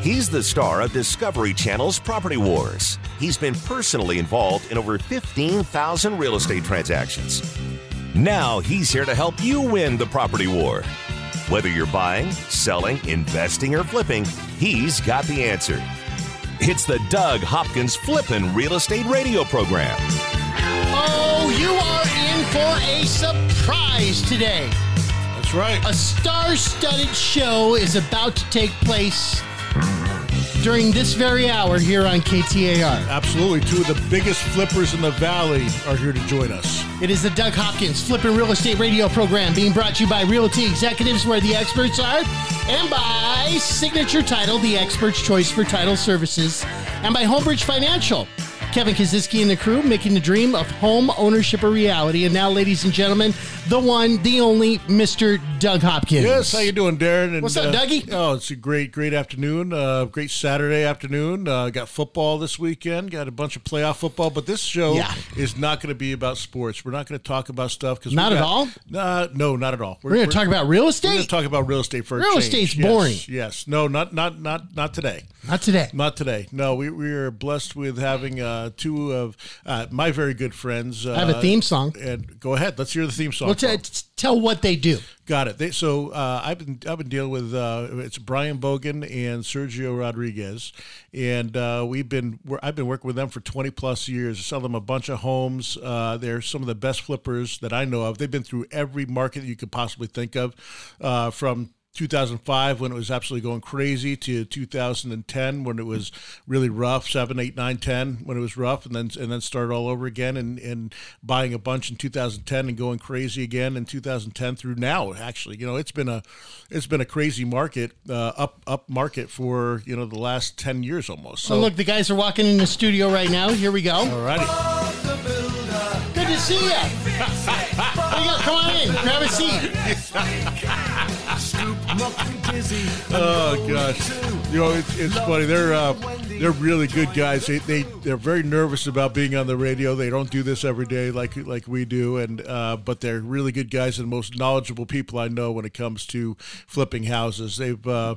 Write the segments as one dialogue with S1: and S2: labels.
S1: He's the star of Discovery Channel's Property Wars. He's been personally involved in over 15,000 real estate transactions. Now he's here to help you win the property war. Whether you're buying, selling, investing, or flipping, he's got the answer. It's the Doug Hopkins Flippin' Real Estate Radio Program.
S2: Oh, you are in for a surprise today.
S3: That's right.
S2: A star studded show is about to take place during this very hour here on KTAR.
S3: Absolutely. Two of the biggest flippers in the valley are here to join us.
S2: It is the Doug Hopkins Flipping Real Estate Radio program being brought to you by Realty Executives, where the experts are, and by Signature Title, the expert's choice for title services, and by Homebridge Financial. Kevin Kaziski and the crew making the dream of home ownership a reality. And now, ladies and gentlemen, the one, the only, Mr. Doug Hopkins.
S3: Yes, how you doing, Darren? And,
S2: What's up, Dougie?
S3: Oh, it's a great, great afternoon. Uh, great Saturday afternoon. Uh, got football this weekend. Got a bunch of playoff football. But this show
S2: Yeah.
S3: is not going to be about sports. We're not going to talk about stuff because
S2: Not at all?
S3: Nah, no, not at all.
S2: We're going to talk about real estate.
S3: We're going to talk about real estate for a
S2: Real
S3: change.
S2: estate's
S3: Yes,
S2: boring.
S3: Yes, no, not not not not today.
S2: Not today.
S3: Not today. No, we, we are blessed with having uh, two of uh, my very good friends. Uh,
S2: I have a theme song.
S3: And go ahead. Let's hear the theme song.
S2: Well, t- t- tell what they do.
S3: Got it. They, so uh, I've been I've been dealing with uh, it's Brian Bogan and Sergio Rodriguez, and uh, we've been we're, I've been working with them for twenty plus years. I sell them a bunch of homes. Uh, they're some of the best flippers that I know of. They've been through every market that you could possibly think of, uh, from 2005 when it was absolutely going crazy to 2010 when it was really rough 7 8 9 10 when it was rough and then and then started all over again and and buying a bunch in 2010 and going crazy again in 2010 through now actually you know it's been a it's been a crazy market uh, up up market for you know the last 10 years almost so
S2: look, the guys are walking in the studio right now. Here we go.
S3: all righty
S2: Good to see you. There you go. Come on in. Grab a seat.
S3: Oh gosh, you know it's, it's funny. They're uh, they're really good guys. They, they they're very nervous about being on the radio. They don't do this every day like like we do, and uh, but they're really good guys and the most knowledgeable people I know when it comes to flipping houses. They've uh,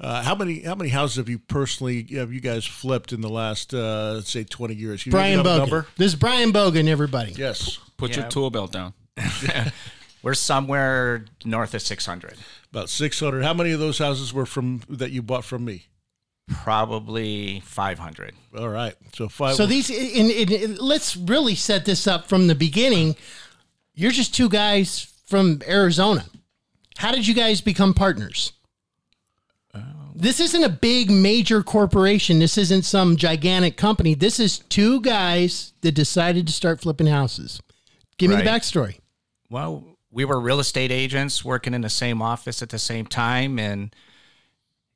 S3: uh, how many how many houses have you personally have you guys flipped in the last uh, say twenty years? You
S2: Brian Bogan. This is Brian Bogan, everybody.
S3: Yes,
S4: Put
S5: Yeah.
S4: your tool belt down.
S5: We're somewhere north of 600.
S3: about six hundred. How many of those houses were from that you bought from me?
S5: Probably 500.
S3: All right, so five.
S2: So these, in, in, in- let's really set this up from the beginning. You're just two guys from Arizona. How did you guys become partners? This isn't a big major corporation. This isn't some gigantic company. This is two guys that decided to start flipping houses. Give me the backstory.
S5: Well, we were real estate agents working in the same office at the same time and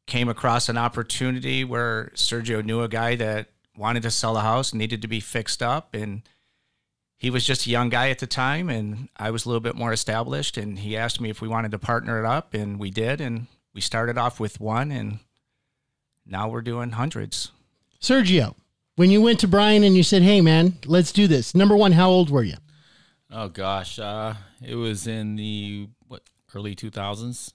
S5: came across an opportunity where Sergio knew a guy that wanted to sell a house, needed to be fixed up. And he was just a young guy at the time. And I was a little bit more established. And he asked me if we wanted to partner it up. And we did. And we started off with one. And now we're doing hundreds.
S2: Sergio, when you went to Brian and you said, "Hey, man, let's do this." Number one, how old were you?
S4: Oh gosh, uh, it was in the what early two thousands.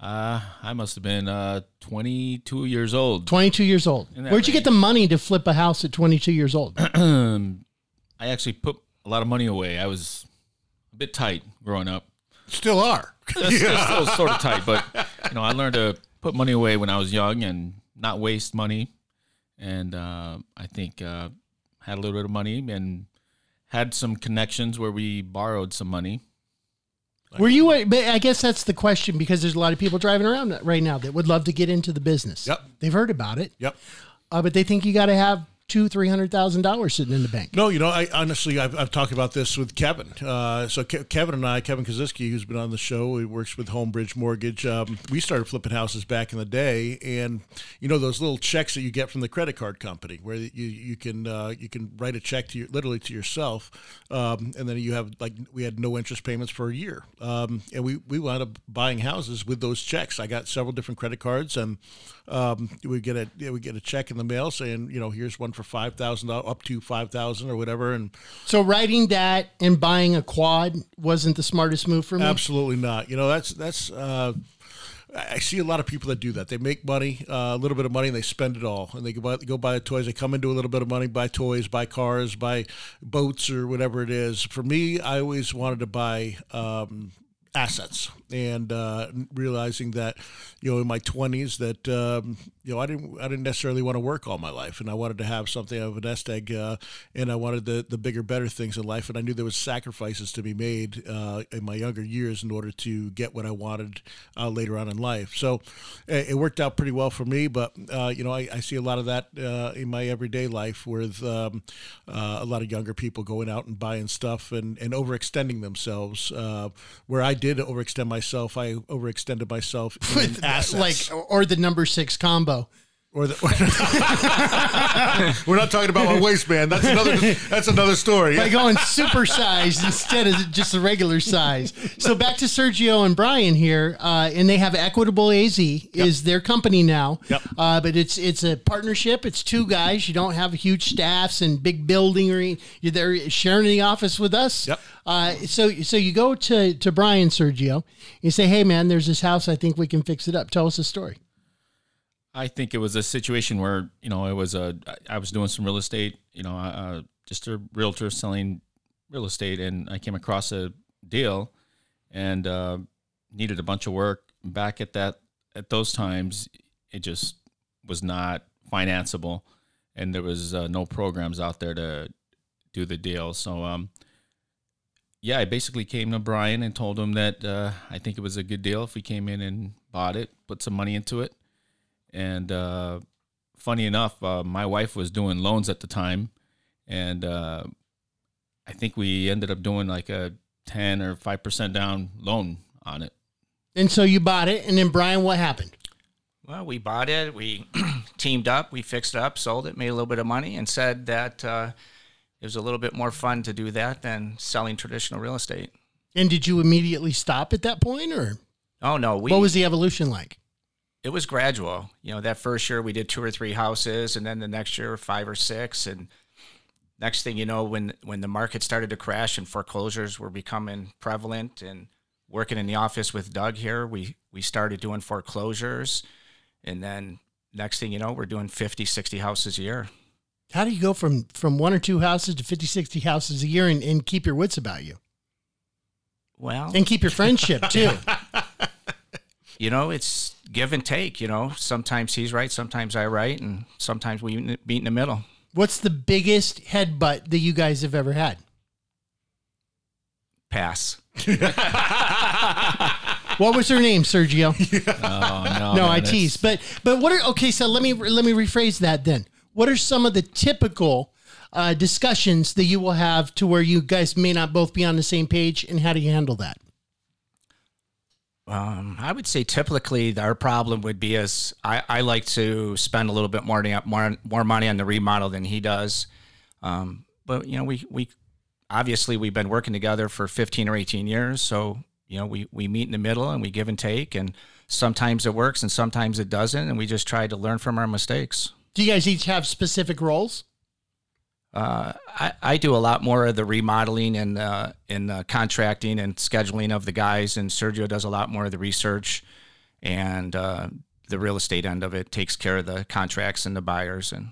S4: Uh, I must have been uh, twenty two years old.
S2: Twenty-two years old. Where'd you get the money to flip a house at twenty-two years old?
S4: I actually put a lot of money away. I was a bit tight growing up.
S3: still are.
S4: It's still sort of tight, but you know, I learned to put money away when I was young and not waste money. And uh, I think uh, had a little bit of money and had some connections where we borrowed some money.
S2: Were you? But I guess that's the question because there's a lot of people driving around right now that would love to get into the business.
S3: Yep.
S2: They've heard about it,
S3: Yep.
S2: uh, but they think you got to have two, three hundred thousand dollars sitting in the bank.
S3: No, you know, I honestly, I've, I've talked about this with Kevin. Uh, so Ke- Kevin and I, Kevin Kaziski, who's been on the show, he works with Homebridge Mortgage. Um, we started flipping houses back in the day, and you know those little checks that you get from the credit card company, where you you can uh, you can write a check to your, literally to yourself, um, and then you have like we had no interest payments for a year, um, and we we wound up buying houses with those checks. I got several different credit cards, and um, we get a we get a check in the mail saying you know here's one for five thousand dollars up to five thousand or whatever, and
S2: So writing that and buying a quad wasn't the smartest move for me.
S3: absolutely not. You know that's that's. Uh, I see a lot of people that do that. They make money, uh, a little bit of money, and they spend it all. And they go buy, go buy toys. They come into a little bit of money, buy toys, buy cars, buy boats, or whatever it is. For me, I always wanted to buy um, assets and uh, realizing that you know in my 20s that um, you know I didn't I didn't necessarily want to work all my life and I wanted to have something of a nest egg uh, and I wanted the the bigger better things in life and I knew there was sacrifices to be made uh, in my younger years in order to get what I wanted uh, later on in life. So it, worked out pretty well for me but uh, you know I, I see a lot of that uh, in my everyday life with um, a lot of younger people going out and buying stuff and, and overextending themselves where I did overextend myself. I overextended myself in assets.
S2: like or the number six combo.
S3: Or the, we're not talking about my waistband. That's another. That's another story.
S2: by going supersized instead of just a regular size. So back to Sergio and Brian here, uh, and they have Equitable AZ is their company now.
S3: Yep.
S2: Uh, but it's it's a partnership. It's two guys. You don't have huge staffs and big building or you're there sharing the office with us.
S3: Yep.
S2: Uh, so so you go to to Brian Sergio, you say, hey man, there's this house. I think we can fix it up. Tell us a story.
S4: I think it was a situation where you know it was a I was doing some real estate, you know, uh, just a realtor selling real estate, and I came across a deal and uh, needed a bunch of work. Back at that at those times, it just was not financeable, and there was uh, no programs out there to do the deal. So, um, yeah, I basically came to Brian and told him that uh, I think it was a good deal if we came in and bought it, put some money into it. And uh, funny enough, uh, my wife was doing loans at the time, and uh, I think we ended up doing like a ten or five percent down loan on it.
S2: And so you bought it, and then Brian, what happened?
S5: Well, we bought it. We teamed up. We fixed it up, sold it, made a little bit of money, and said that uh, it was a little bit more fun to do that than selling traditional real estate.
S2: And did you immediately stop at that point, or
S5: Oh no, we
S2: what was the evolution like?
S5: It was gradual. You know, that first year we did two or three houses, and then the next year five or six, and next thing you know, when when the market started to crash and foreclosures were becoming prevalent, and working in the office with Doug here, we we started doing foreclosures, and then next thing you know, we're doing 50, 60 houses a year.
S2: How do you go from from one or two houses to 50, 60 houses a year and, and keep your wits about you
S5: Well,
S2: and keep your friendship too?
S5: you know, it's give and take. You know, sometimes he's right, sometimes I right, and sometimes we meet in the middle.
S2: What's the biggest headbutt that you guys have ever had?
S5: Pass.
S2: What was her name, Sergio?
S4: Oh no,
S2: no,
S4: man,
S2: I tease. But but what are okay? So let me let me rephrase that then. What are some of the typical uh, discussions that you will have to where you guys may not both be on the same page, and how do you handle that?
S5: Um, I would say typically our problem would be as I, I like to spend a little bit more more more money on the remodel than he does. Um, but you know, we we obviously we've been working together for 15 or 18 years, so you know we we meet in the middle and we give and take, and sometimes it works and sometimes it doesn't, and we just try to learn from our mistakes.
S2: Do you guys each have specific roles?
S5: Uh, I, I do a lot more of the remodeling and uh, and uh, contracting and scheduling of the guys, and Sergio does a lot more of the research and uh, the real estate end of it. Takes care of the contracts and the buyers, and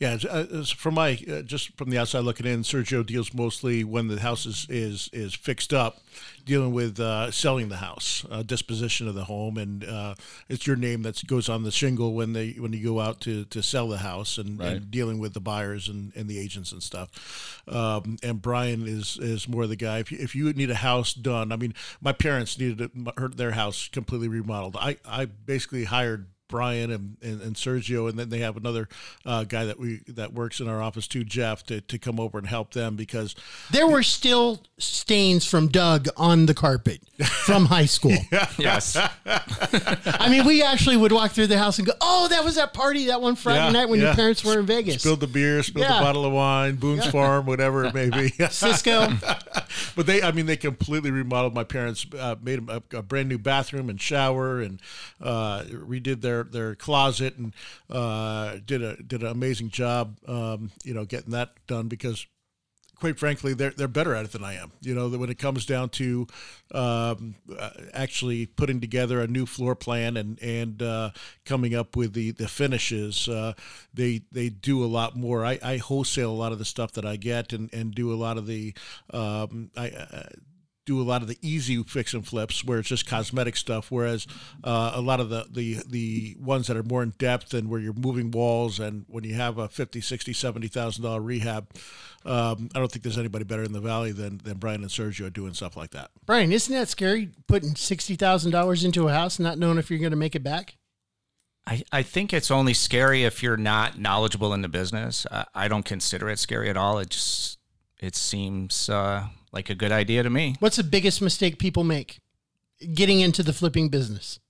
S3: Yeah, uh, from my uh, just from the outside looking in, Sergio deals mostly when the house is is, is fixed up, dealing with uh, selling the house, uh, disposition of the home, and uh, it's your name that goes on the shingle when they when you go out to, to sell the house, and,
S4: Right.
S3: and dealing with the buyers and, and the agents and stuff. Um, and Brian is is more the guy. If you, if you need a house done, I mean, my parents needed her- their house completely remodeled. I I basically hired. Brian and, and, and Sergio, and then they have another uh, guy that we that works in our office too, Jeff, to, to come over and help them because
S2: There were still stains from Doug on the carpet from high school.
S5: yes,
S2: I mean, we actually would walk through the house and go, "Oh, that was that party that one Friday
S3: Yeah,
S2: night when your parents were in Vegas."
S3: spilled the beer, spilled
S2: Yeah.
S3: the bottle of wine, Boone's Farm, whatever it may be.
S2: Cisco.
S3: but they, I mean, they completely remodeled. My parents uh, made a, a brand new bathroom and shower, and uh, redid their their closet, and uh, did a did an amazing job, um, you know, getting that done because quite frankly, they're they're better at it than I am. You know, when it comes down to um, uh, actually putting together a new floor plan and and uh, coming up with the the finishes, uh, they they do a lot more. I, I wholesale a lot of the stuff that I get and and do a lot of the um, I. Do a lot of the easy fix and flips where it's just cosmetic stuff whereas uh, a lot of the, the the ones that are more in depth and where you're moving walls and when you have a 50 60 70 thousand dollar rehab um, i don't think there's anybody better in the valley than than brian and sergio doing stuff like that
S2: Brian, isn't that scary putting $60,000 into a house, not knowing if you're going to make it back?
S5: I, I think it's only scary if you're not knowledgeable in the business. I, I don't consider it scary at all. It just it seems uh, like a good idea to me.
S2: What's the biggest mistake people make getting into the flipping business?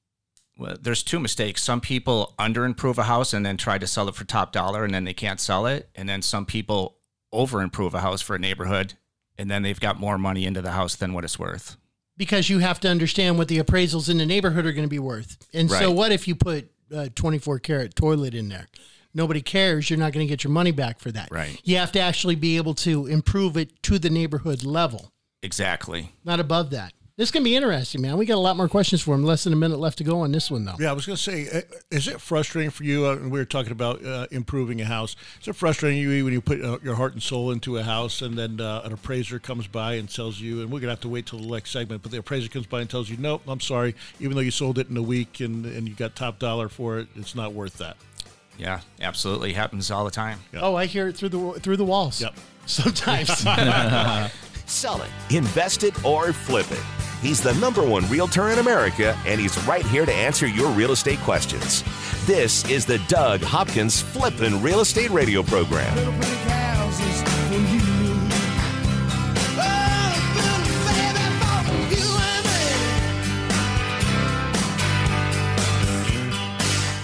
S5: Well, there's two mistakes. Some people under improve a house and then try to sell it for top dollar and then they can't sell it. And then some people over improve a house for a neighborhood and then they've got more money into the house than what it's worth.
S2: Because you have to understand what the appraisals in the neighborhood are going to be worth. And so, what if you put a 24 karat toilet in there? Nobody cares. You're not going to get your money back for that.
S5: Right.
S2: You have to actually be able to improve it to the neighborhood level,
S5: Exactly.
S2: not above that. This can be interesting, man. We got a lot more questions for him. Less than a minute left to go on this one, though.
S3: Yeah, I was going to say, uh, is it frustrating for you? Uh, we were talking about uh, improving a house. Is it frustrating you when you put uh, your heart and soul into a house, and then uh, an appraiser comes by and tells you, and we're going to have to wait till the next segment, but the appraiser comes by and tells you, nope, I'm sorry, even though you sold it in a week and, and you got top dollar for it, it's not worth that.
S5: Yeah, absolutely. Happens all the time.
S2: Oh, I hear it through the through the walls.
S3: Yep.
S2: Sometimes.
S1: Sell it, invest it, or flip it. He's the number one realtor in America, and he's right here to answer your real estate questions. This is the Doug Hopkins Flippin' Real Estate Radio Program.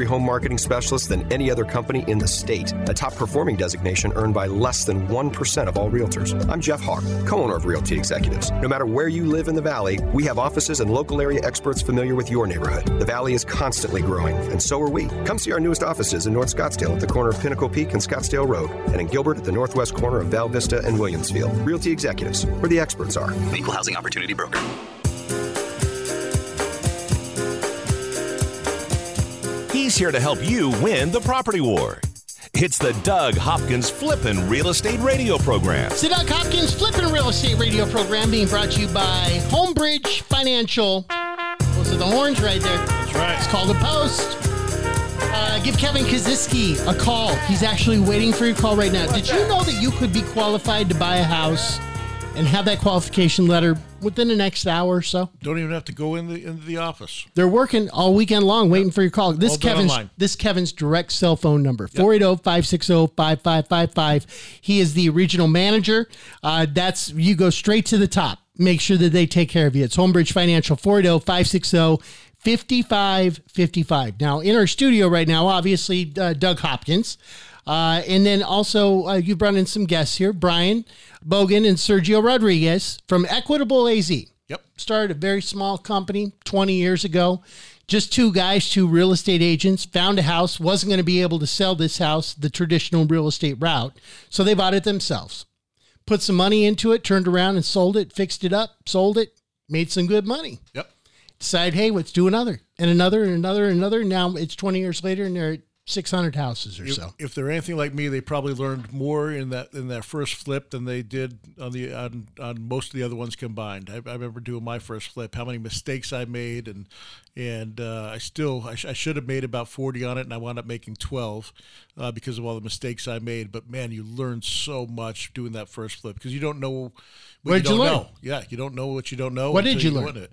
S6: home marketing specialists than any other company in the state, a top performing designation earned by less than 1% of all realtors. I'm Jeff Hawk, co owner of Realty Executives. No matter where you live in the Valley, we have offices and local area experts familiar with your neighborhood. The Valley is constantly growing, and so are we. Come see our newest offices in North Scottsdale at the corner of Pinnacle Peak and Scottsdale Road, and in Gilbert at the northwest corner of Val Vista and Williamsfield. Realty Executives, where the experts are.
S7: Equal Housing Opportunity Broker.
S1: He's here to help you win the property war. It's the Doug Hopkins Flippin' Real Estate Radio Program.
S2: It's the Doug Hopkins Flipping Real Estate Radio program being brought to you by Homebridge Financial. Those are the horns right there. That's
S3: right.
S2: It's called a post. Uh, give Kevin Kaziski a call. He's actually waiting for your call right now. Did you know that you could be qualified to buy a house and have that qualification letter within the next hour or so?
S3: Don't even have to go in the into the office.
S2: They're working all weekend long waiting for your call. This
S3: All done
S2: Kevin's
S3: online.
S2: this Kevin's direct cell phone number oh, 480-560-5555. He is the regional manager. Uh, that's you go straight to the top. Make sure that they take care of you. It's Homebridge Financial oh, 480-560 5555. Now, in our studio right now, obviously, uh, Doug Hopkins. Uh, and then also, uh, you brought in some guests here Brian Bogan and Sergio Rodriguez from Equitable AZ.
S3: Yep.
S2: Started a very small company 20 years ago. Just two guys, two real estate agents, found a house, wasn't going to be able to sell this house the traditional real estate route. So they bought it themselves. Put some money into it, turned around and sold it, fixed it up, sold it, made some good money
S3: Yep.
S2: decide, hey, let's do another and another and another and another. Now it's 20 years later and they're 600 houses or
S3: If,
S2: so.
S3: if they're anything like me, they probably learned more in that in that first flip than they did on the on, on most of the other ones combined. I, I remember doing my first flip, how many mistakes I made, and and uh, I still I, sh- I should have made about forty on it, and I wound up making twelve uh, because of all the mistakes I made. But man, you learn so much doing that first flip because you don't know what
S2: What'd
S3: you
S2: you
S3: don't
S2: learn?
S3: know. Yeah, you don't know what you don't know.
S2: What did
S3: until
S2: you learn?
S3: it.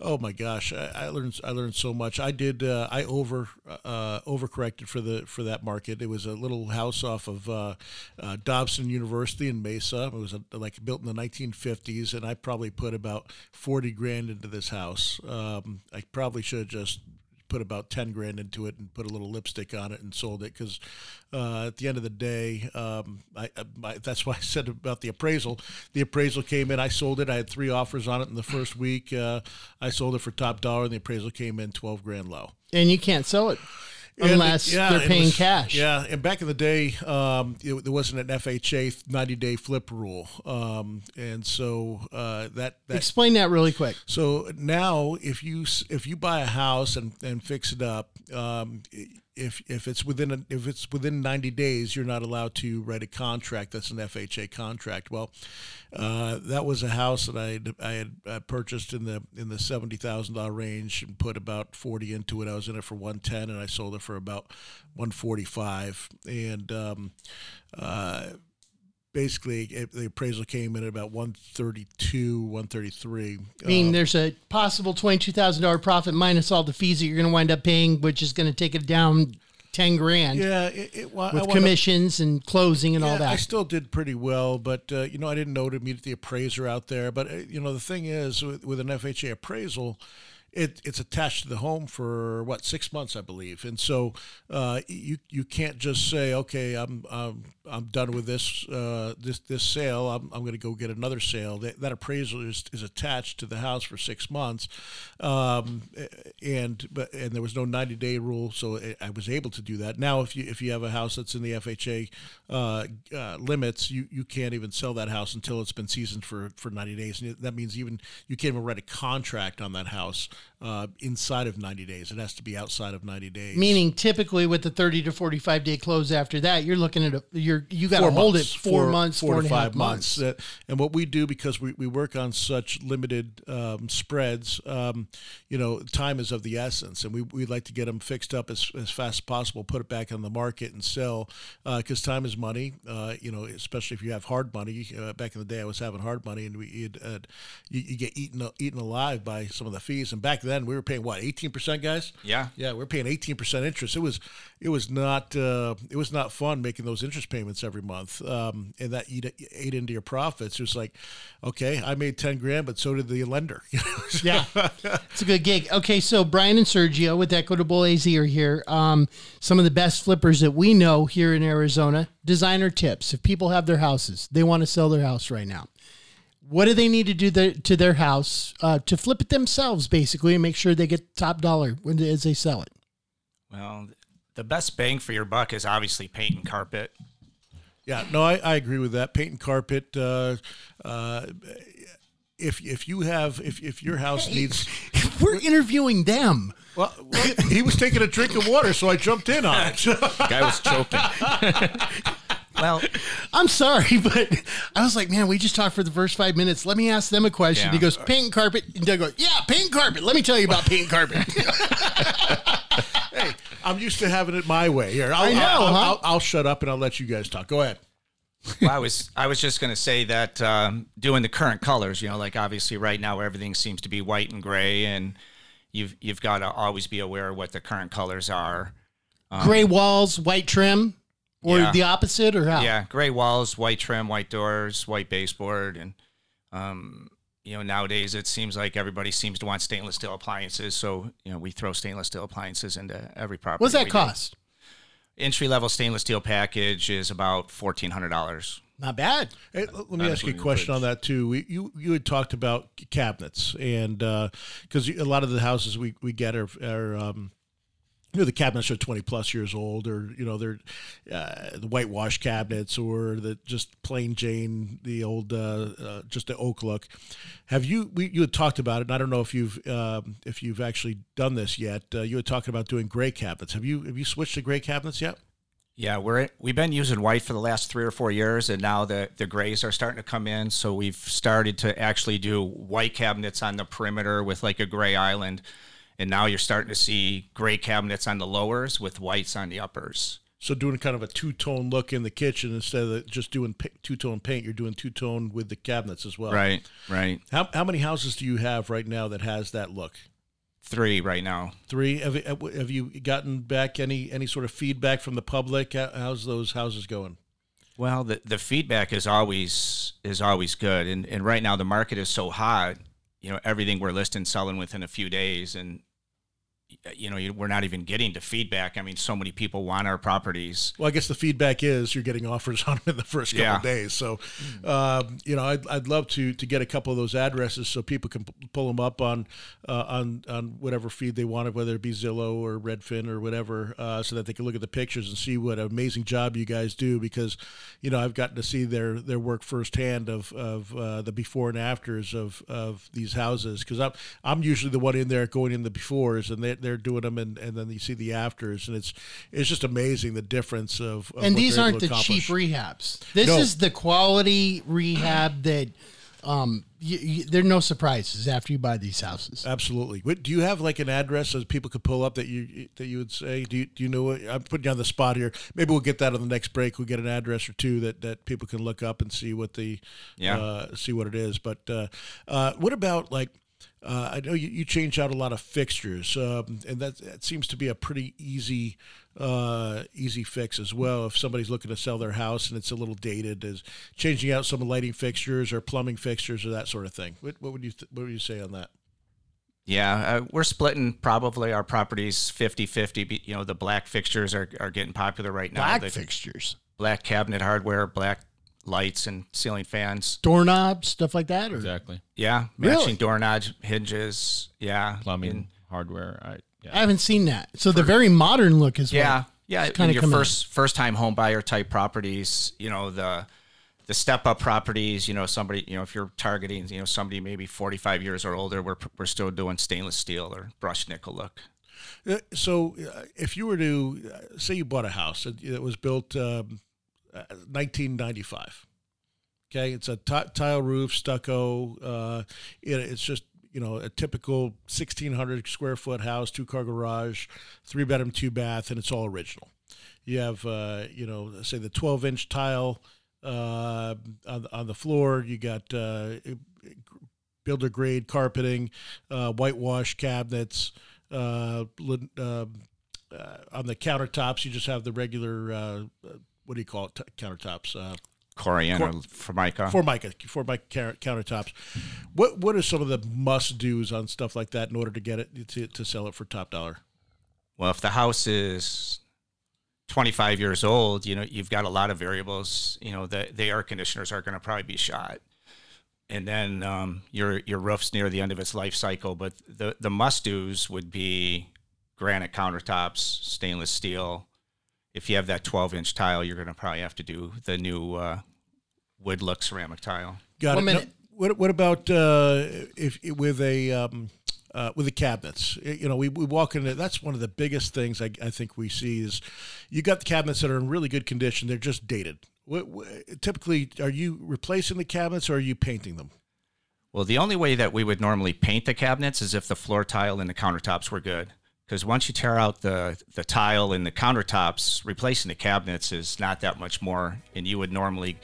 S3: Oh my gosh, I, I learned I learned so much. I did uh, I over uh, overcorrected for the for that market. It was a little house off of uh, uh, Dobson University in Mesa. It was a, like built in the 1950s, and I probably put about 40 grand into this house. Um, I probably should have just put about 10 grand into it and put a little lipstick on it and sold it because uh, at the end of the day um, I, I, that's why i said about the appraisal. The appraisal came in i sold it i had three offers on it in the first week uh, i sold it for top dollar and the appraisal came in 12 grand low.
S2: And you can't sell it unless
S3: it- yeah,
S2: they're paying
S3: was-
S2: cash.
S3: Yeah, and back in the day, um, it, there wasn't an FHA 90 day flip rule, um, and so uh, that that
S2: Explain that really quick.
S3: so now, if you if you buy a house and, and fix it up, um, if if it's within a, if it's within ninety days, you're not allowed to write a contract. That's an FHA contract. Well, uh, that was a house that I had, I had uh, purchased in the in the seventy thousand dollar range and put about forty into it. I was in it for one ten, and I sold it for about one forty five. And um, uh, basically, it, the appraisal came in at about one thirty two, one thirty three.
S2: I mean, there's a possible twenty-two thousand dollar profit minus all the fees that you're going to wind up paying, which is going to take it down ten grand
S3: Yeah, it, it, well,
S2: with
S3: wound up-
S2: commissions and closing and all
S3: that I still did pretty well, but uh, you know, I didn't know to meet the appraiser out there. But uh, you know, the thing is, with, with an FHA appraisal, it, it's attached to the home for what six months, I believe, and so uh, you you can't just say, okay, I'm I'm, I'm done with this uh, this this sale. I'm, I'm going to go get another sale. That, that appraisal is, is attached to the house for six months, um, and but and there was no 90 day rule, so I- was able to do that. Now, if you if you have a house that's in the FHA uh, uh, limits, you, you can't even sell that house until it's been seasoned for, for 90 days. And that means even you can't even write a contract on that house uh, inside of 90 days. It has to be outside of 90 days.
S2: Meaning, typically with the thirty to forty-five day close after that, you're looking at a you're you got to
S3: Four
S2: hold
S3: months,
S2: it four, months, four
S3: to
S2: and
S3: five months. Uh, and what we do because we, we work on such limited um, spreads, um, you know, time is of the essence, and we we'd like to get them fixed up as, as fast as possible, put it back on the market, and sell because time is money. Uh, you know, especially if you have hard money. Uh, back in the day, I was having hard money, and we uh, you, you get eaten eaten alive by some of the fees. And back then, we were paying what eighteen percent, guys.
S5: Yeah.
S3: Yeah, we're paying eighteen percent interest. It was it was not uh, it was not fun making those interest payments every month, um, and that eat, ate into your profits. It was like, okay, I made ten grand, but so did the lender.
S2: Yeah, it's a good gig. Okay, so Brian and Sergio with Equitable AZ are here. Um, some of the best flippers that we know here in Arizona. Designer tips: If people have their houses, they want to sell their house right now. What do they need to do their, to their house uh, to flip it themselves, basically, and make sure they get top dollar when as they sell it?
S5: Well, the best bang for your buck is obviously paint and carpet.
S3: yeah, no, I, I agree with that. Paint and carpet. Uh, uh, if if you have if, if your house needs
S2: We're interviewing them.
S3: well, well, he was taking a drink of water, so I jumped in on it.
S4: Guy was choking.
S5: Well,
S2: I'm sorry, but I was like, man, we just talked for the first five minutes. Let me ask them a question.
S5: Yeah.
S2: He goes, paint carpet. And Doug goes, yeah, paint carpet. Let me tell you about paint carpet.
S3: hey, I'm used to having it my way. Here, I'll,
S2: I know,
S3: I'll,
S2: huh?
S3: I'll, I'll shut up and I'll let you guys talk. Go ahead.
S5: well, I was I was just going to say that um, doing the current colors, you know, like obviously right now everything seems to be white and gray, and you've you've got to always be aware of what the current colors are.
S2: Gray walls, white trim, or
S5: Yeah.
S2: the opposite, or how?
S5: Yeah, gray walls, white trim, white doors, white baseboard, and um, you know nowadays it seems like everybody seems to want stainless steel appliances. So you know we throw stainless steel appliances into every property.
S2: What's that
S5: we do.
S2: cost?
S5: Entry level stainless steel package is about fourteen hundred dollars.
S2: Not bad.
S3: Hey, let me
S4: Not
S3: ask you a
S4: including the
S3: question on that too. We, you you had talked about cabinets, and because a lot of the houses we, we get are, are um, you know the cabinets are 20 plus years old or you know they're uh, the whitewash cabinets or the just plain jane the old uh, uh, just the oak look. Have you we, you had talked about it and i don't know if you've um, if you've actually done this yet uh, you were talking about doing gray cabinets. Have you have you switched to gray cabinets yet?
S5: Yeah, we're we've been using white for the last three or four years, and now the the grays are starting to come in. So we've started to actually do white cabinets on the perimeter with like a gray island, and now you're starting to see gray cabinets on the lowers with whites on the uppers.
S3: so doing kind of a two-tone look in the kitchen instead of just doing two-tone paint you're doing two-tone with the cabinets as well
S5: Right, right.
S3: how, how many houses do you have right now that has that look
S5: Three right now.
S3: Three. Have, have you gotten back any any sort of feedback from the public? How's those houses going?
S5: Well, the the feedback is always is always good, and and right now the market is so hot. You know, everything we're listing selling within a few days, and you know you, we're not even getting to feedback. I mean, so many people want our properties.
S3: Well, I guess the feedback is you're getting offers on them in the first couple
S5: Yeah.
S3: of days. So, um, you know, I'd, I'd love to to get a couple of those addresses so people can pull them up on uh, on on whatever feed they wanted, whether it be Zillow or Redfin or whatever, uh, so that they can look at the pictures and see what an amazing job you guys do. Because, you know, I've gotten to see their their work firsthand of of uh, the before and afters of of these houses. Because I'm I'm usually the one in there going in the befores, and they they're doing them, and, and then you see the afters, and it's it's just amazing the difference of. of
S2: and
S3: what
S2: these
S3: they're
S2: aren't
S3: able
S2: the
S3: to
S2: cheap rehabs. This
S3: No.
S2: is the quality rehab that um you, you, there are no surprises after you buy these houses.
S3: Absolutely. What, do you have like an address that people could pull up that you that you would say? Do you, do you know what? I'm putting you on the spot here. Maybe we'll get that on the next break. We'll get an address or two that, that people can look up and see what the
S5: Yeah.
S3: uh, see what it is. But uh, uh, what about like? Uh, I know you, you change out a lot of fixtures, um, and that, that seems to be a pretty easy uh, easy fix as well. If somebody's looking to sell their house and it's a little dated, is changing out some lighting fixtures or plumbing fixtures or that sort of thing. What, what would you th- what would you say on that?
S5: Yeah, uh, we're splitting probably our properties 50-50. You know, the black fixtures are, are getting popular right now.
S2: Black
S5: The
S2: fixtures,
S5: black cabinet hardware, black lights and ceiling fans.
S2: doorknobs, stuff like that. Or
S4: Exactly.
S5: Yeah,
S2: Really?
S5: matching doorknobs, hinges. Yeah,
S4: Plumbing,
S5: And-
S4: hardware. I,
S2: I haven't seen that. So the very modern look is
S5: yeah, yeah.
S2: kinda
S5: your
S2: come in.
S5: first first time home buyer type properties, you know the the step up properties. You know somebody. You know if you're targeting, you know somebody maybe 45 years or older, we're we're still doing stainless steel or brushed nickel look.
S3: Uh, So, uh, if you were to uh, say you bought a house that that was built um, uh, 1995, okay, it's a tile roof, stucco. Uh, it, it's just you know a typical 1600 square foot house, two car garage, three bedroom, two bath, and it's all original. You have uh, you know say the 12 inch tile uh, on on the floor. You got uh, builder grade carpeting, uh, whitewash cabinets. Uh, um, on the countertops, you just have the regular. What do you call it? T- countertops. Uh,
S5: Coriander formica.
S3: Formica, Formica counter- countertops. What What are some of the must dos on stuff like that in order to get it to, to sell it for top dollar?
S5: Well, if the house is 25 years old, you know, you've got a lot of variables. You know, the, the air conditioners are going to probably be shot. And then um, your your roof's near the end of its life cycle. But the, the must dos would be granite countertops, stainless steel. If you have that 12 inch tile, you're going to probably have to do the new uh, wood look ceramic tile.
S3: Got
S2: One
S3: it. No,
S2: minute.
S3: what What about uh, if with a um, uh, with the cabinets? You know, we, we walk into it. that's one of the biggest things I, I think we see is you got the cabinets that are in really good condition. They're just dated. What, what, typically, are you replacing the cabinets or are you painting them?
S5: Well, the only way that we would normally paint the cabinets is if the floor tile and the countertops were good. Because once you tear out the, the tile and the countertops, replacing the cabinets is not that much more, and you would normally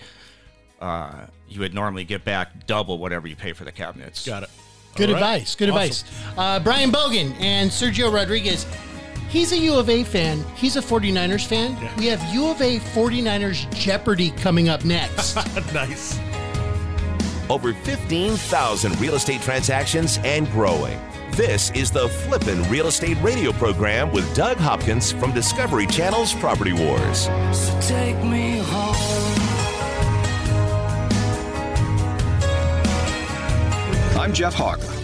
S5: uh, you would normally get back double whatever you pay for the cabinets.
S3: Got it.
S2: Good
S3: All right.
S2: advice. Good
S3: Awesome.
S2: advice. Uh, Brian Bogan and Sergio Rodriguez. He's a U of A fan. He's a 49ers fan. We have U of A 49ers Jeopardy coming up next.
S3: nice.
S1: Over 15,000 real estate transactions and growing. This is the Flippin' Real Estate Radio program with Doug Hopkins from Discovery Channel's Property Wars.
S7: So take me home.
S6: I'm Jeff Hawker.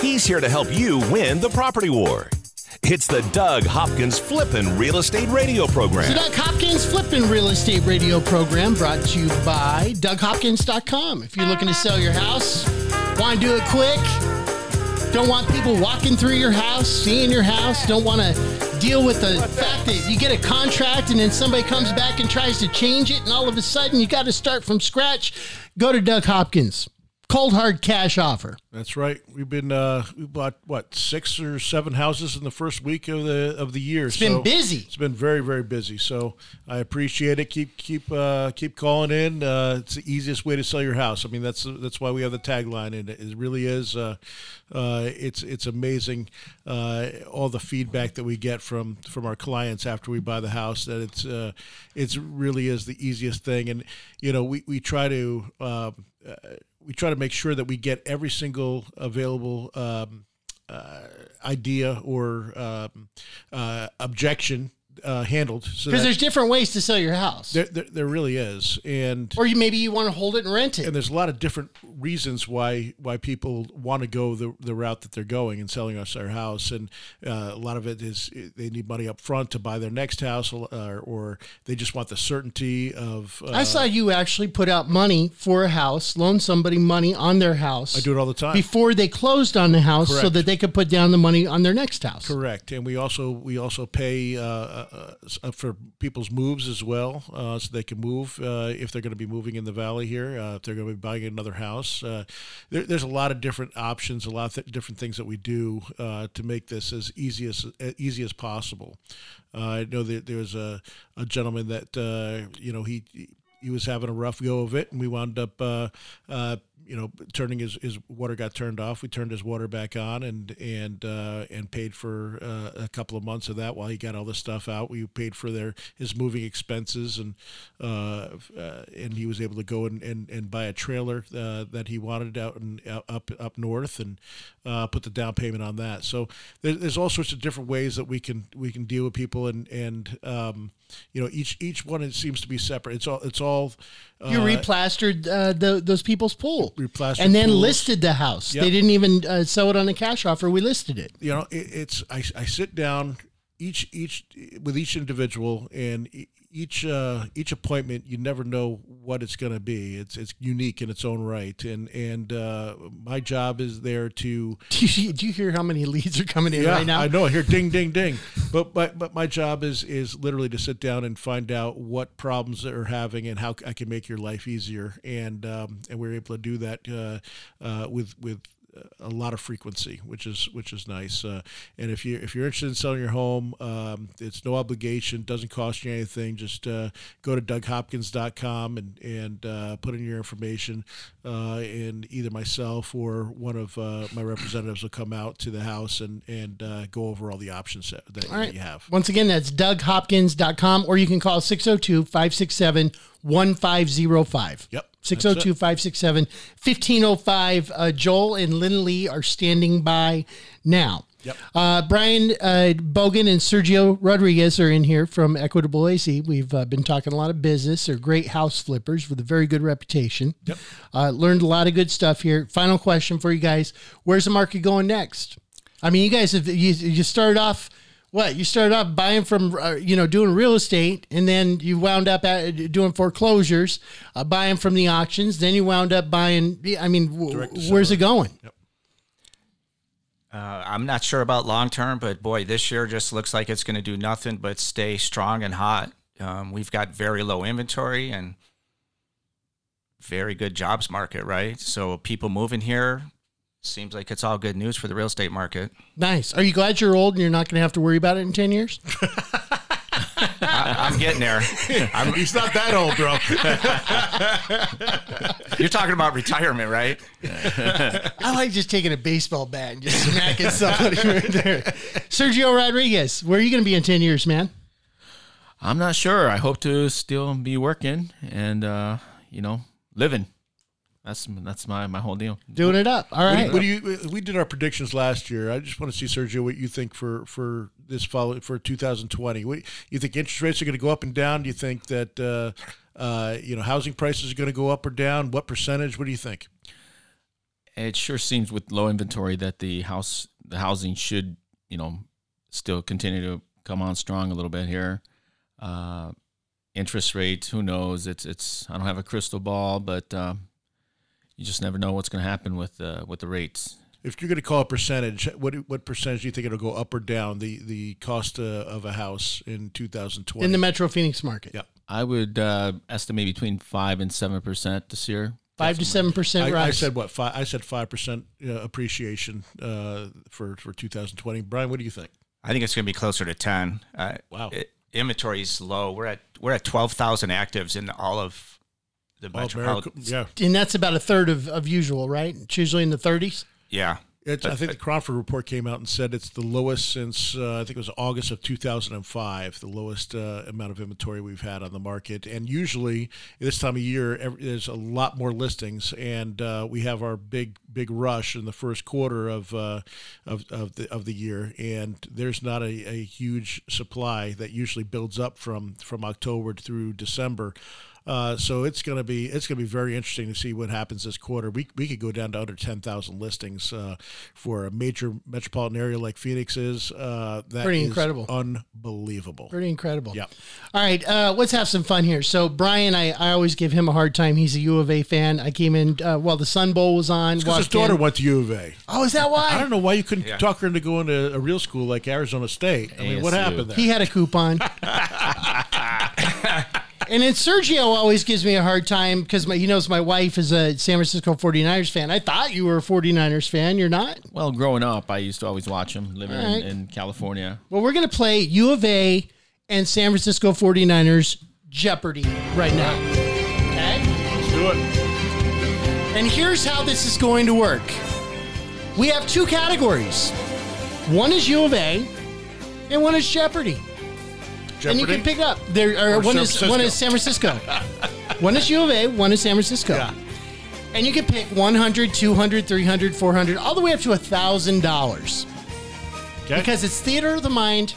S1: He's here to help you win the property war. It's the Doug Hopkins Flippin' Real Estate Radio Program. The.
S2: Doug Hopkins Flippin' Real Estate Radio program brought to you by DougHopkins.com. If you're looking to sell your house, want to do it quick, don't want people walking through your house, seeing your house, don't want to deal with the fact that you get a contract and then somebody comes back and tries to change it, and all of a sudden you got to start from scratch, go to Doug Hopkins. Cold hard cash offer.
S3: That's right. We've been uh, we bought what six or seven houses in the first week of the of the year. It's
S2: been busy.
S3: It's been very very busy. So I appreciate it. Keep keep uh, keep calling in. Uh, it's the easiest way to sell your house. I mean that's that's why we have the tagline, and it really is. Uh, uh, it's it's amazing uh, all the feedback that we get from from our clients after we buy the house. That it's uh, it's really is the easiest thing, and you know we we try to. Uh, uh, we try to make sure that we get every single available um, uh, idea or um, uh, objection uh, handled.
S2: Because
S3: that
S2: there's different ways to sell your house.
S3: there, there, there really is, and
S2: Or you maybe you want to hold it and rent it.
S3: and there's a lot of different reasons why why people want to go the, the route that they're going and selling us their house and uh, a lot of it is they need money up front to buy their next house uh, or they just want the certainty of uh,
S2: I saw you actually put out money for a house, loan somebody money on their house.
S3: I do it all the time
S2: before they closed on the house, so that they could put down the money on their next house.
S3: Correct, and we also we also pay uh, uh, uh, for people's moves as well, uh, so they can move uh, if they're going to be moving in the valley here. Uh, if they're going to be buying another house, there, there's a lot of different options, a lot of th- different things that we do to make this as easy as as easy as possible. I know that there was a, a gentleman that you know he he was having a rough go of it, and we wound up, uh, uh, you know, turning his, his water got turned off. We turned his water back on, and and uh, and paid for uh, a couple of months of that while he got all the stuff out. We paid for their his moving expenses, and uh, uh, and he was able to go and, and, and buy a trailer uh, that he wanted out and up up north, and uh, put the down payment on that. So there, there's all sorts of different ways that we can we can deal with people, and and um, you know each each one it seems to be separate. It's all it's all uh,
S2: You replastered uh, the, those people's pool,
S3: Replastered
S2: and then
S3: pools.
S2: listed the house.
S3: Yep.
S2: They didn't even uh, sell it on a cash offer. We listed it.
S3: you know it, it's I, I sit down each each with each individual and each uh, each appointment you never know what it's going to be. It's it's unique in its own right. And and uh, my job is there to
S2: Do you, do you hear how many leads are coming in
S3: yeah
S2: right now?
S3: I know. I hear ding ding ding. But but but my job is is literally to sit down and find out what problems they're having and how I can make your life easier. And um, and we're able to do that uh, uh, with with a lot of frequency, which is which is nice. Uh, and if you if you're interested in selling your home, um, it's no obligation, doesn't cost you anything. Just uh, go to DougHopkins.com and and uh, put in your information, uh, and either myself or one of uh, my representatives will come out to the house and and uh, go over all the options that, that
S2: right.
S3: you have.
S2: Once again, that's DougHopkins.com, or you can call 602 567 1505.
S3: Yep.
S2: 602 567 1505. Uh, Joel and Lynn Lee are standing by now.
S3: Yep.
S2: Uh, Brian uh, Bogan and Sergio Rodriguez are in here from Equitable AZ. We've uh, been talking a lot of business. They're great house flippers with a very good reputation.
S3: Yep.
S2: Uh, learned a lot of good stuff here. Final question for you guys: Where's the market going next? I mean, you guys have you, you started off what? You started off buying from uh, you know doing real estate, and then you wound up at, doing foreclosures, uh, buying from the auctions. Then you wound up buying. I mean, w- where's it going?
S5: Uh, I'm not sure about long term, but boy, this year just looks like it's going to do nothing but stay strong and hot. Um, we've got very low inventory and very good jobs market, right? So people moving here seems like it's all good news for the real estate market.
S2: Nice. Are you glad you're old and you're not going to have to worry about it in ten years?
S5: I, I'm getting there. I'm,
S3: He's not that old, bro.
S5: you're talking about retirement, right?
S2: I like just taking a baseball bat and just smacking somebody right there. Sergio Rodriguez, where are you going to be in ten years, man?
S4: I'm not sure. I hope to still be working and uh, you know living. That's that's my my whole deal.
S2: Doing it up. All right.
S3: What do you? We did our predictions last year. I just want to see Sergio what you think for for this follow for 2020. What you think interest rates are going to go up and down? Do you think that uh, uh, you know housing prices are going to go up or down? What percentage? What do you think?
S4: It sure seems with low inventory that the house the housing should you know still continue to come on strong a little bit here. Uh, interest rates, who knows? It's it's I don't have a crystal ball, but uh, you just never know what's going to happen with uh, with the rates.
S3: If you're going to call a percentage, what what percentage do you think it'll go up or down the the cost uh, of a house in 2020?
S2: in the Metro Phoenix market?
S3: Yeah.
S4: I would uh, estimate between five and seven percent this year.
S2: Five to seven percent
S3: I,
S2: rise.
S3: I said what? Five, I said five percent uh, appreciation uh, for for 2020. Brian, what do you think?
S5: I think it's going to be closer to 10. Uh,
S3: Wow.
S5: It, inventory is low. We're at we're at 12,000 actives in all of the
S3: Oh,
S5: metropolitan.
S3: Yeah,
S2: and that's about a third of, of usual, right? It's usually in the 30s.
S5: Yeah.
S3: It's, I think the Cromford report came out and said it's the lowest since uh, I think it was August of 2005, the lowest uh, amount of inventory we've had on the market. And usually this time of year, every, there's a lot more listings, and uh, we have our big big rush in the first quarter of uh, of of the of the year, and there's not a, a huge supply that usually builds up from from October through December. Uh, so it's going to be it's going to be very interesting to see what happens this quarter. We, we could go down to under ten thousand listings uh, for a major metropolitan area like Phoenix is. Uh, that
S2: Pretty
S3: is
S2: incredible.
S3: unbelievable.
S2: Pretty incredible.
S3: Yeah.
S2: All right, uh, let's have some fun here. So Brian, I, I always give him a hard time. He's a U of A fan. I came in uh, while the Sun Bowl was on.
S3: Because his daughter
S2: in.
S3: went to U of A.
S2: Oh, is that why?
S3: I don't know why you couldn't talk her into going to a real school like Arizona State. I mean, what happened there?
S2: He had a coupon. and then Sergio always gives me a hard time because he knows my wife is a San Francisco 49ers fan. I thought you were a 49ers fan. You're not?
S4: Well, growing up, I used to always watch them. Living
S2: All right.
S4: in, in California,
S2: Well, we're going to play U of A and San Francisco 49ers Jeopardy right now. Okay?
S3: Let's do it.
S2: And here's how this is going to work we have two categories one is U of A, and one is Jeopardy.
S3: Jeopardy.
S2: And you can pick up. There are
S3: Or
S2: one
S3: San
S2: is one is San Francisco. one is U of A, one is San Francisco.
S3: Yeah.
S2: And you can pick 100, 200, 300, 400, all the way up to $1,000.
S3: Okay.
S2: Because it's theater of the mind,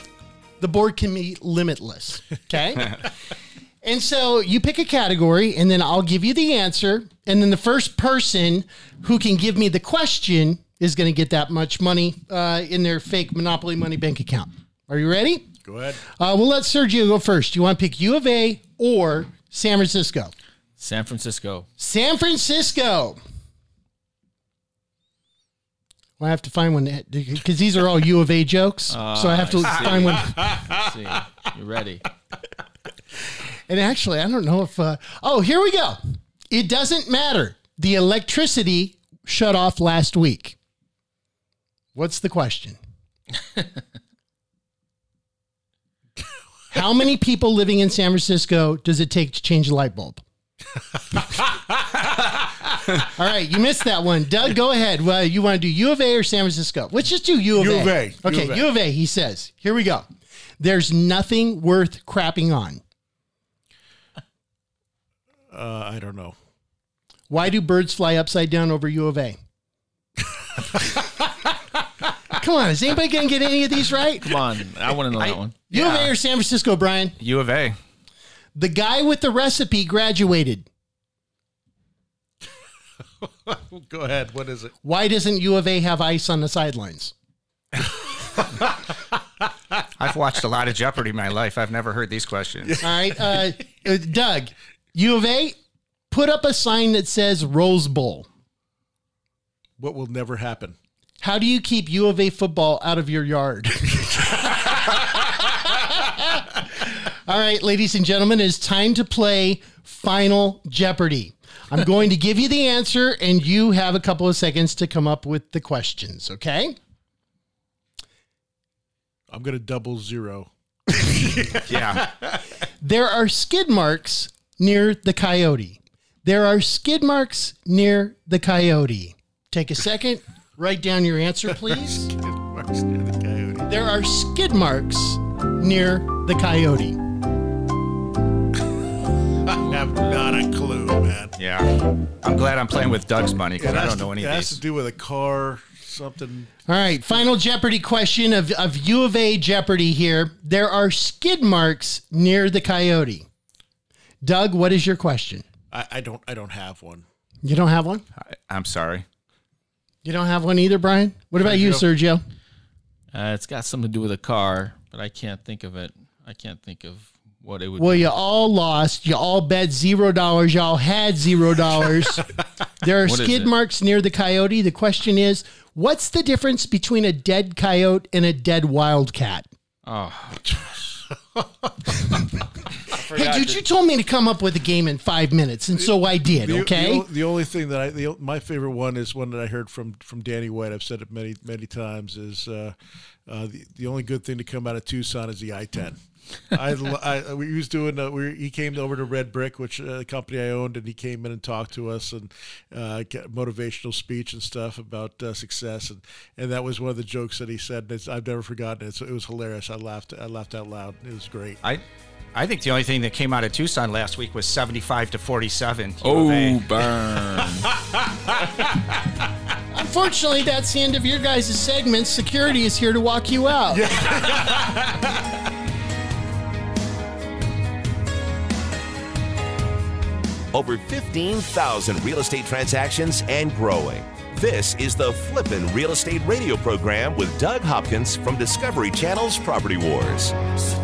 S2: the board can be limitless. Okay? and so you pick a category, and then I'll give you the answer. And then the first person who can give me the question is going to get that much money uh, in their fake Monopoly Money bank account. Are you ready?
S3: Go ahead.
S2: Uh, we'll let Sergio go first. Do You want to pick U of A or San Francisco?
S4: San Francisco.
S2: San Francisco. Well, I have to find one because these are all U of A jokes. so I have to
S4: I see.
S2: find one.
S4: Let's see, you ready?
S2: And actually, I don't know if. Uh, oh, here we go. It doesn't matter. The electricity shut off last week. What's the question? How many people living in San Francisco does it take to change a light bulb? All right, you missed that one. Doug, go ahead. Well, you want to do U of A or San Francisco? Let's just do U of
S3: U
S2: A.
S3: of A. U
S2: Okay,
S3: of A.
S2: U of A, he says. Here we go. There's nothing worth crapping on.
S3: Uh, I don't know.
S2: Why do birds fly upside down over U of A? Come on, is anybody going to get any of these right?
S4: Come on, I want to know that one.
S2: U of A or San Francisco, Brian?
S5: U of A.
S2: The guy with the recipe graduated.
S3: Go ahead. What is it?
S2: Why doesn't U of A have ice on the sidelines?
S5: I've watched a lot of Jeopardy in my life. I've never heard these questions.
S2: All right, uh, uh, Doug, U of A, put up a sign that says Rose Bowl.
S3: What will never happen?
S2: How do you keep U of A football out of your yard? All right, ladies and gentlemen, it's time to play Final Jeopardy. I'm going to give you the answer, and you have a couple of seconds to come up with the questions, okay?
S3: I'm going to double zero.
S5: Yeah.
S2: There are skid marks near the coyote. There are skid marks near the coyote. Take a second, write down your answer, please.
S3: Marks near the coyote.
S2: There are skid marks near the coyote.
S3: I have not a clue, man.
S5: Yeah. I'm glad I'm playing with Doug's money because
S3: It
S5: I
S3: has
S5: don't
S3: to-
S5: know any
S3: It
S5: of
S3: has to
S5: these.
S3: do with a car, something.
S2: All right, final Jeopardy question of, of U of A Jeopardy here. There are skid marks near the coyote. Doug, what is your question?
S3: I, I don't. I don't have one.
S2: You don't have one?
S5: I, I'm sorry.
S2: You don't have one either, Brian? What about you, Sergio?
S4: Uh, it's got something to do with a car, but I can't think of it. I can't think of what it would. Be.
S2: Well,
S4: be.
S2: you all lost. You all bet zero dollars. Y'all had zero dollars. there are
S4: What is
S2: skid
S4: it?
S2: marks near the coyote. The question is, what's the difference between a dead coyote and a dead wildcat?
S4: Oh,
S2: Hey, dude, you told me to come up with a game in five minutes, and so I did.
S3: The,
S2: Okay.
S3: The, the only thing that I, the, my favorite one is one that I heard from from Danny White. I've said it many many times. Is uh, uh, the the only good thing to come out of Tucson is the I ten. I, lo- I we was doing uh, we he came over to Red Brick, which uh, the company I owned, and he came in and talked to us and uh, get motivational speech and stuff about uh, success, and, and that was one of the jokes that he said. And it's, I've never forgotten it. So it was hilarious. I laughed. I laughed out loud. It was great.
S5: I I think the only thing that came out of Tucson last week was 75 to 47.
S4: Oh, burn!
S2: Unfortunately, that's the end of your guys' segment. Security is here to walk you out.
S1: Over 15,000 real estate transactions and growing. This is the Flippin' Real Estate Radio program with Doug Hopkins from Discovery Channel's Property Wars.
S7: So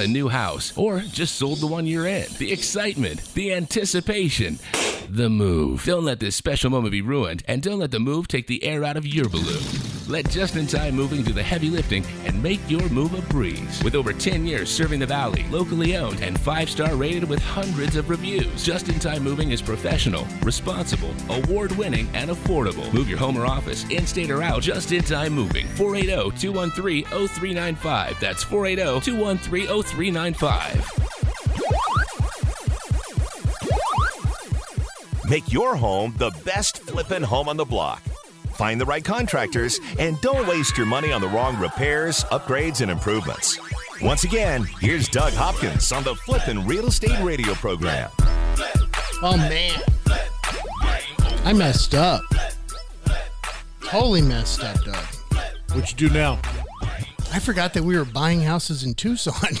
S8: a new house or just sold the one you're in. The excitement, the anticipation, the move. Don't let this special moment be ruined and don't let the move take the air out of your balloon. Let Just in Time Moving do the heavy lifting and make your move a breeze. With over 10 years serving the Valley, locally owned, and five star rated with hundreds of reviews, Just in Time Moving is professional, responsible, award winning, and affordable. Move your home or office, in state or out, Just in Time Moving. 480 213 0395. That's 480 213 0395.
S1: Make your home the best flippin' home on the block. Find the right contractors and don't waste your money on the wrong repairs, upgrades, and improvements. Once again, here's Doug Hopkins on the Flippin' Real Estate Radio program.
S2: Oh man, I messed up. Totally messed up, Doug.
S3: What you do now?
S2: I forgot that we were buying houses in Tucson.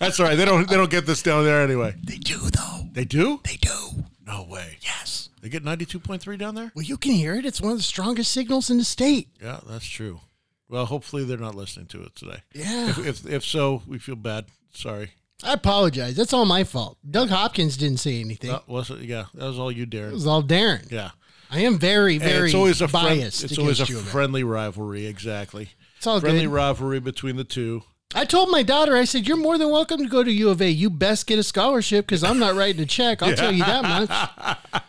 S3: That's all right. They don't they don't get this down there anyway.
S2: they do though.
S3: They do?
S2: They do.
S3: No way.
S2: Yes.
S3: They get ninety two point three down there?
S2: Well, you can hear it. It's one of the strongest signals in the state.
S3: Yeah, that's true. Well, hopefully they're not listening to it today.
S2: Yeah.
S3: If if, if so, we feel bad. Sorry.
S2: I apologize. That's all my fault. Doug Hopkins didn't say anything.
S3: Was it? Yeah, that was all you, Darren.
S2: it was all Darren.
S3: Yeah.
S2: I am very,
S3: And
S2: very
S3: it's always a friend- it's always a
S2: against you about it.
S3: friendly rivalry. Exactly.
S2: It's all
S3: friendly
S2: good.
S3: rivalry between the two.
S2: I told my daughter, I said, "You're more than welcome to go to U of A. You best get a scholarship because I'm not writing a check. I'll tell you that much.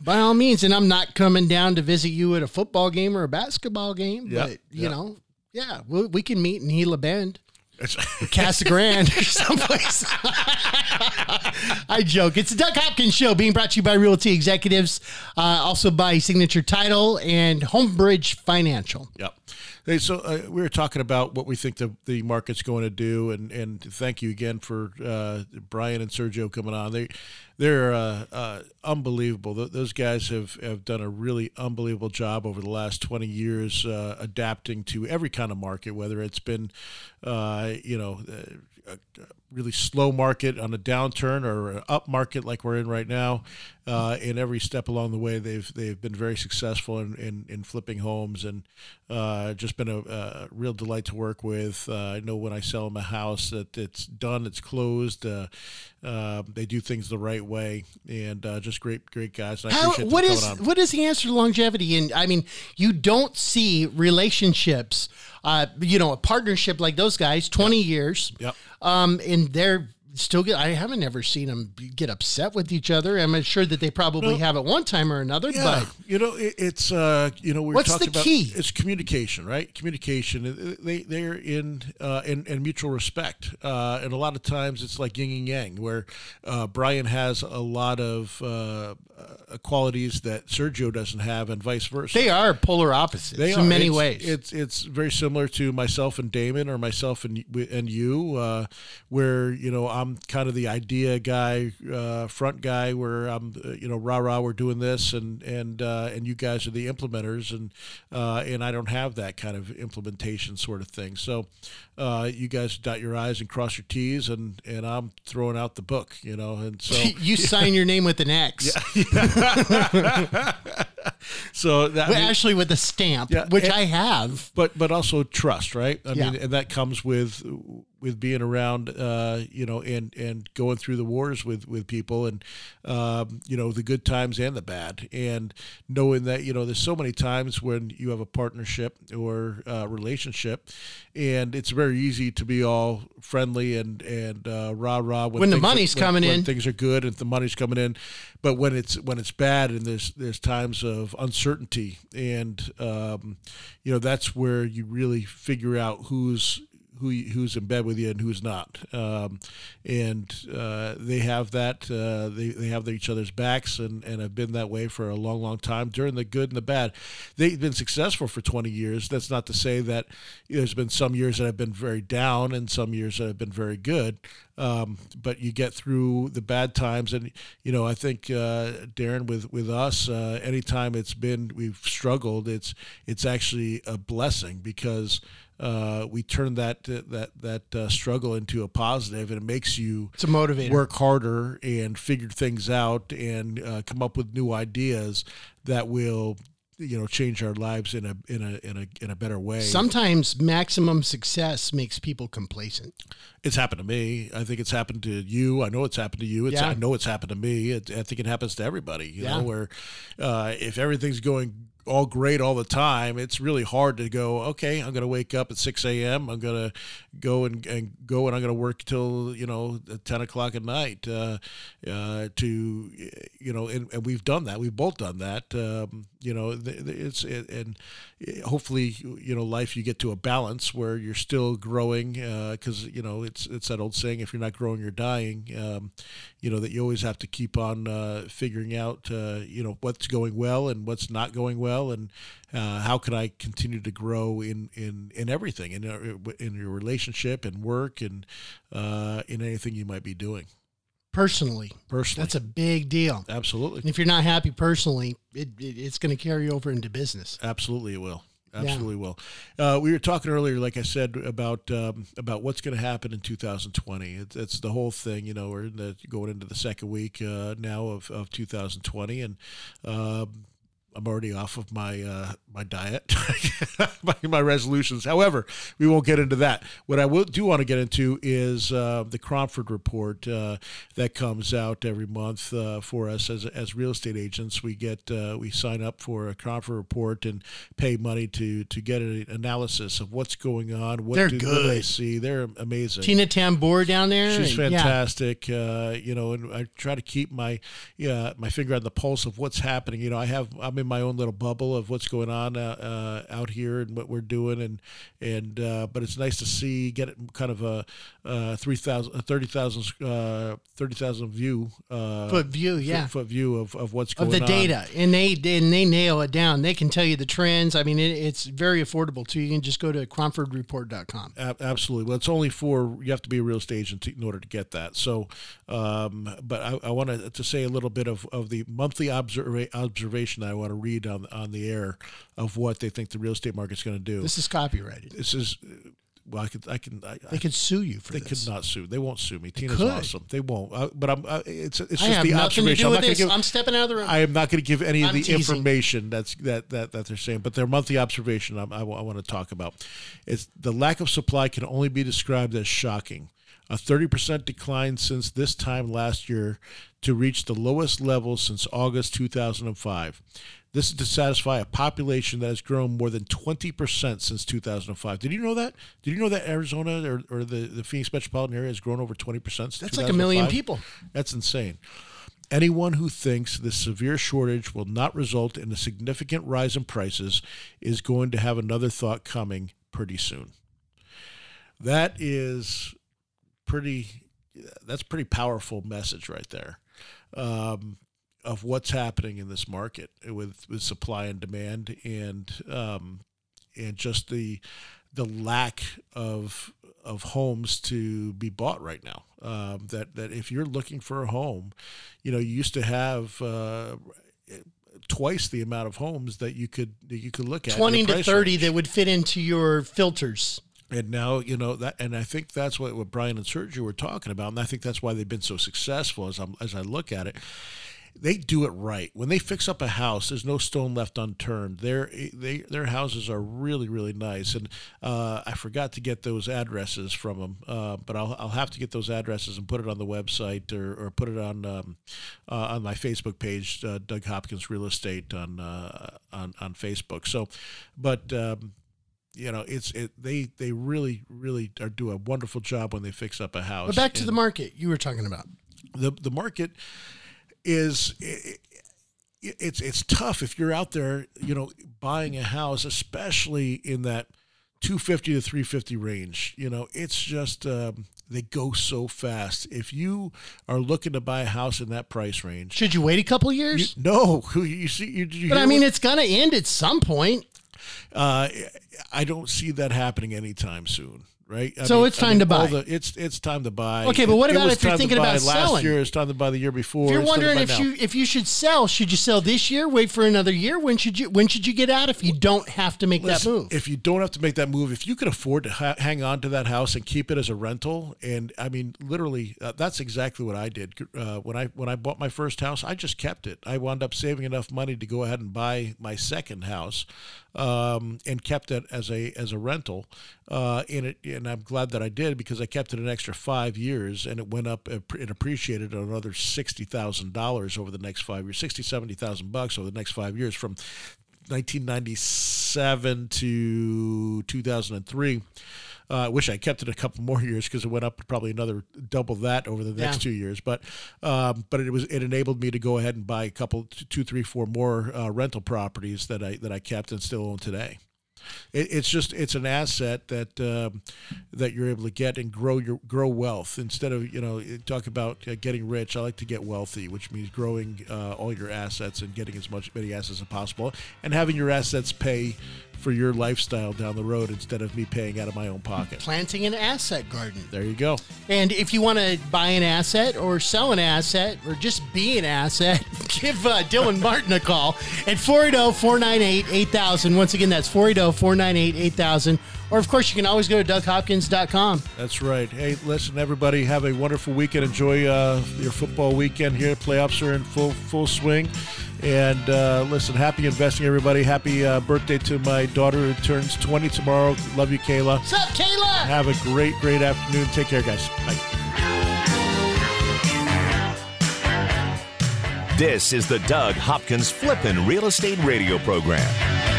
S2: By all means, and I'm not coming down to visit you at a football game or a basketball game.
S3: Yeah,
S2: but you
S3: yeah.
S2: know, yeah, we, we can meet in Gila Bend, Casa Grande, or someplace. I joke. It's the Doug Hopkins Show, being brought to you by Realty Executives, uh, also by Signature Title and Homebridge Financial.
S3: Yep. Hey, so uh, we were talking about what we think the, the market's going to do, and, and thank you again for uh, Brian and Sergio coming on. They they're uh, uh, unbelievable. Th- those guys have, have done a really unbelievable job over the last twenty years, uh, adapting to every kind of market, whether it's been, uh, you know. Really slow market on a downturn or an up market like we're in right now. Uh, and every step along the way, they've they've been very successful in, in, in flipping homes and uh, just been a, a real delight to work with. Uh, I know when I sell them a house that it's done, it's closed. Uh, uh, they do things the right way, and uh, just great great guys. And
S2: How, what is what is the answer to longevity? And I mean, you don't see relationships, uh, you know, a partnership like those guys, twenty years,
S3: Yep.
S2: um, and they're still get. I haven't ever seen them get upset with each other. I'm sure that they probably
S3: No.
S2: have at one time or another.
S3: Yeah,
S2: But
S3: you know, it, it's uh, you know, we
S2: What's
S3: talking
S2: the
S3: about
S2: key?
S3: it's communication, right? Communication. Uh, They they're in uh, in, in mutual respect, uh, and a lot of times it's like yin and yang, where uh, Brian has a lot of uh, uh, qualities that Sergio doesn't have, and vice versa.
S2: they are polar opposites
S3: They
S2: in
S3: are.
S2: many
S3: It's-
S2: ways.
S3: It's it's very similar to myself and Damon, or myself and and you, uh, where you know I'm kind of the idea guy, uh, front guy, where I'm uh, you know rah rah, we're doing this, and and uh, and you guys are the implementers, and uh, and I don't have that kind of implementation sort of thing. So uh, you guys dot your i's and cross your t's, and and I'm throwing out the book, you know, and so
S2: you sign your name with an X, Yeah,
S3: so that
S2: Well, actually with a stamp,
S3: Yeah,
S2: which
S3: and-
S2: I have.
S3: but but also trust, right? I
S2: Yeah.
S3: mean, and that comes with with being around, uh, you know, and and going through the wars with with people, and um, you know, the good times and the bad, and knowing that you know, there's so many times when you have a partnership or uh, relationship, and it's very easy to be all friendly and and uh, rah rah
S2: When the
S3: things are-
S2: money's
S3: when-
S2: coming
S3: when
S2: in.
S3: things are good and the money's coming in, but when it's when it's bad and there's there's times of uncertainty and um, you know that's where you really figure out who's who who's in bed with you and who's not, um, and uh, they have that uh, they they have each other's backs and and have been that way for a long long time during the good and the bad. They've been successful for 20 years. That's not to say that there's been some years that have been very down and some years that have been very good. Um, but you get through the bad times, and you know I think uh, Darren with with us, uh, anytime it's been we've struggled, it's it's actually a blessing because uh, we turn that that that uh, struggle into a positive, and it makes you
S2: It's a motivator.
S3: work harder and figure things out and uh, come up with new ideas that will you know change our lives in a in a in a in a better way.
S2: Sometimes maximum success makes people complacent.
S3: It's happened to me. I think it's happened to you. I know it's happened to you. It's,
S2: Yeah.
S3: I know it's happened to me. It, I think it happens to everybody. You
S2: Yeah.
S3: know, where uh, if everything's going all great all the time, it's really hard to go. Okay, I'm going to wake up at 6 a.m. I'm going to go and, and go and I'm going to work till you know 10 o'clock at night. Uh, uh, to you know, and, and we've done that. We've both done that. Um, you know, it's it, and hopefully you know life you get to a balance where you're still growing because you know it's it's that old saying if you're not growing you're dying um, you know that you always have to keep on uh, figuring out uh, you know what's going well and what's not going well and uh, how can I continue to grow in in in everything in uh, in your relationship and work and uh, in anything you might be doing
S2: Personally,
S3: personally
S2: that's a big deal.
S3: absolutely
S2: And if you're not happy personally, it, it, it's going to carry over into business.
S3: Absolutely, it will. Absolutely will. Uh, we were talking earlier, like I said, about um, about what's going to happen in 2020. It's, it's the whole thing. You know, we're in the, going into the second week uh, now of, of 2020, and um, I'm already off of my uh, my diet, my, my resolutions. However, we won't get into that. What I will do want to get into is uh, the Cromford report uh, that comes out every month uh, for us as, as real estate agents. We get uh, we sign up for a Cromford report and pay money to to get an analysis of what's going on. What
S2: They're
S3: do what do they
S2: good.
S3: see? They're amazing.
S2: Tina Tamboer down there.
S3: She's
S2: and- yeah.
S3: fantastic, uh, you know, and I try to keep my yeah my finger on the pulse of what's happening. You know, I have I'm in my own little bubble of what's going on uh, uh, out here and what we're doing, and and uh, but it's nice to see get it kind of a uh, three thousand a thirty thousand uh, thirty thousand view uh,
S2: Foot view, yeah.
S3: foot view of, of what's going on.
S2: of the
S3: on.
S2: data, and they and they nail it down. They can tell you the trends. I mean, it, it's very affordable too. You can just go to cromfordreport.com.
S3: Ab- Absolutely. Well, it's only for you have to be a real estate agent in order to get that. So, um, but I, I want to, to say a little bit of, of the monthly observa- observation that I want to read on on the air of what they think the real estate market's going to do.
S2: This is copyrighted.
S3: This is well, I could I can I,
S2: They could sue you for
S3: they
S2: this.
S3: could not sue. They won't sue me. Tina's
S2: could.
S3: awesome. They won't. Uh, but I'm. Uh, it's it's
S2: I
S3: just the observation. I'm not going
S2: this.
S3: to give.
S2: I'm stepping out of the room.
S3: I am not going to give any of
S2: I'm
S3: the
S2: teasing.
S3: information that's that, that that they're saying, but their monthly observation I'm, I, want to talk about. It's the lack of supply can only be described as shocking. A 30% decline since this time last year to reach the lowest level since August 2005. This is to satisfy a population that has grown more than 20% since 2005. Did you know that? Did you know that Arizona or, or the, the Phoenix metropolitan area has grown over 20% since
S2: That's like a million people.
S3: That's insane. Anyone who thinks this severe shortage will not result in a significant rise in prices is going to have another thought coming pretty soon. That is pretty. That's pretty powerful message right there, um, of what's happening in this market with with supply and demand and um, and just the the lack of of homes to be bought right now. Um, that that if you're looking for a home, you know you used to have. Uh, twice the amount of homes that you could that you could look at
S2: Twenty to thirty
S3: range.
S2: that would fit into your filters.
S3: And now you know that, and I think that's what, what Brian and Sergio were talking about, and I think that's why they've been so successful. As I as I look at it, they do it right. When they fix up a house, there's no stone left unturned. Their they their houses are really really nice, and uh, I forgot to get those addresses from them, uh, but I'll, I'll have to get those addresses and put it on the website or, or put it on um, uh, on my Facebook page, uh, Doug Hopkins Real Estate on uh, on on Facebook. So, but. Um, you know, it's it. They they really really are do a wonderful job when they fix up a house.
S2: But back to
S3: And
S2: the market you were talking about.
S3: the the market is. It, it's it's tough if you're out there, you know, buying a house, especially in that 250 to 350 range. You know, it's just um, they go so fast. If you are looking to buy a house in that price range,
S2: Should you wait a couple years?
S3: no, you see, you, you
S2: but I mean,
S3: what-
S2: it's gonna end at some point.
S3: uh, I don't see that happening anytime soon. Right, I
S2: So it's time to buy.
S3: the- it's it's time to buy.
S2: Okay, but what about if you're thinking about
S3: last
S2: selling?
S3: year? It's time to buy the year before.
S2: If you're
S3: it's time to
S2: wondering if
S3: now.
S2: you if you should sell, should you sell this year? Wait for another year? When should you when should you get out if you don't have to make
S3: Listen,
S2: that move?
S3: If you don't have to make that move, if you can afford to ha- hang on to that house and keep it as a rental, and I mean, literally, uh, that's exactly what I did uh, when I when I bought my first house. I just kept it. I wound up saving enough money to go ahead and buy my second house, um, and kept it as a as a rental. Uh, and it and I'm glad that I did because I kept it an extra five years, and it went up and appreciated another sixty thousand dollars over the next five years, sixty seventy thousand bucks over the next five years from 1997 to 2003. Uh, I wish I kept it a couple more years because it went up probably another double that over the next
S2: Yeah.
S3: two years. But um, but it was it enabled me to go ahead and buy a couple two three four more uh, rental properties that I that I kept and still own today. It, it's just it's an asset that um, that you're able to get and grow your grow wealth instead of you know talk about uh, getting rich. I like to get wealthy, which means growing uh, all your assets and getting as much many assets as possible, and having your assets pay for your lifestyle down the road instead of me paying out of my own pocket.
S2: Planting an asset garden.
S3: There you go.
S2: And if you want to buy an asset or sell an asset or just be an asset, give uh, Dylan Martin a call at 480 498 8000. Once again, that's 480 498 8000. Or, of course, you can always go to DougHopkins.com.
S3: That's right. Hey, listen, everybody, have a wonderful weekend. Enjoy uh, your football weekend here. Playoffs are in full full swing. And uh, listen, happy investing, everybody. Happy uh, birthday to my daughter who turns 20 tomorrow. Love you, Kayla.
S2: What's up, Kayla?
S3: Have a great, great afternoon. Take care, guys. Bye.
S1: This is the Doug Hopkins Flippin' Real Estate Radio Program.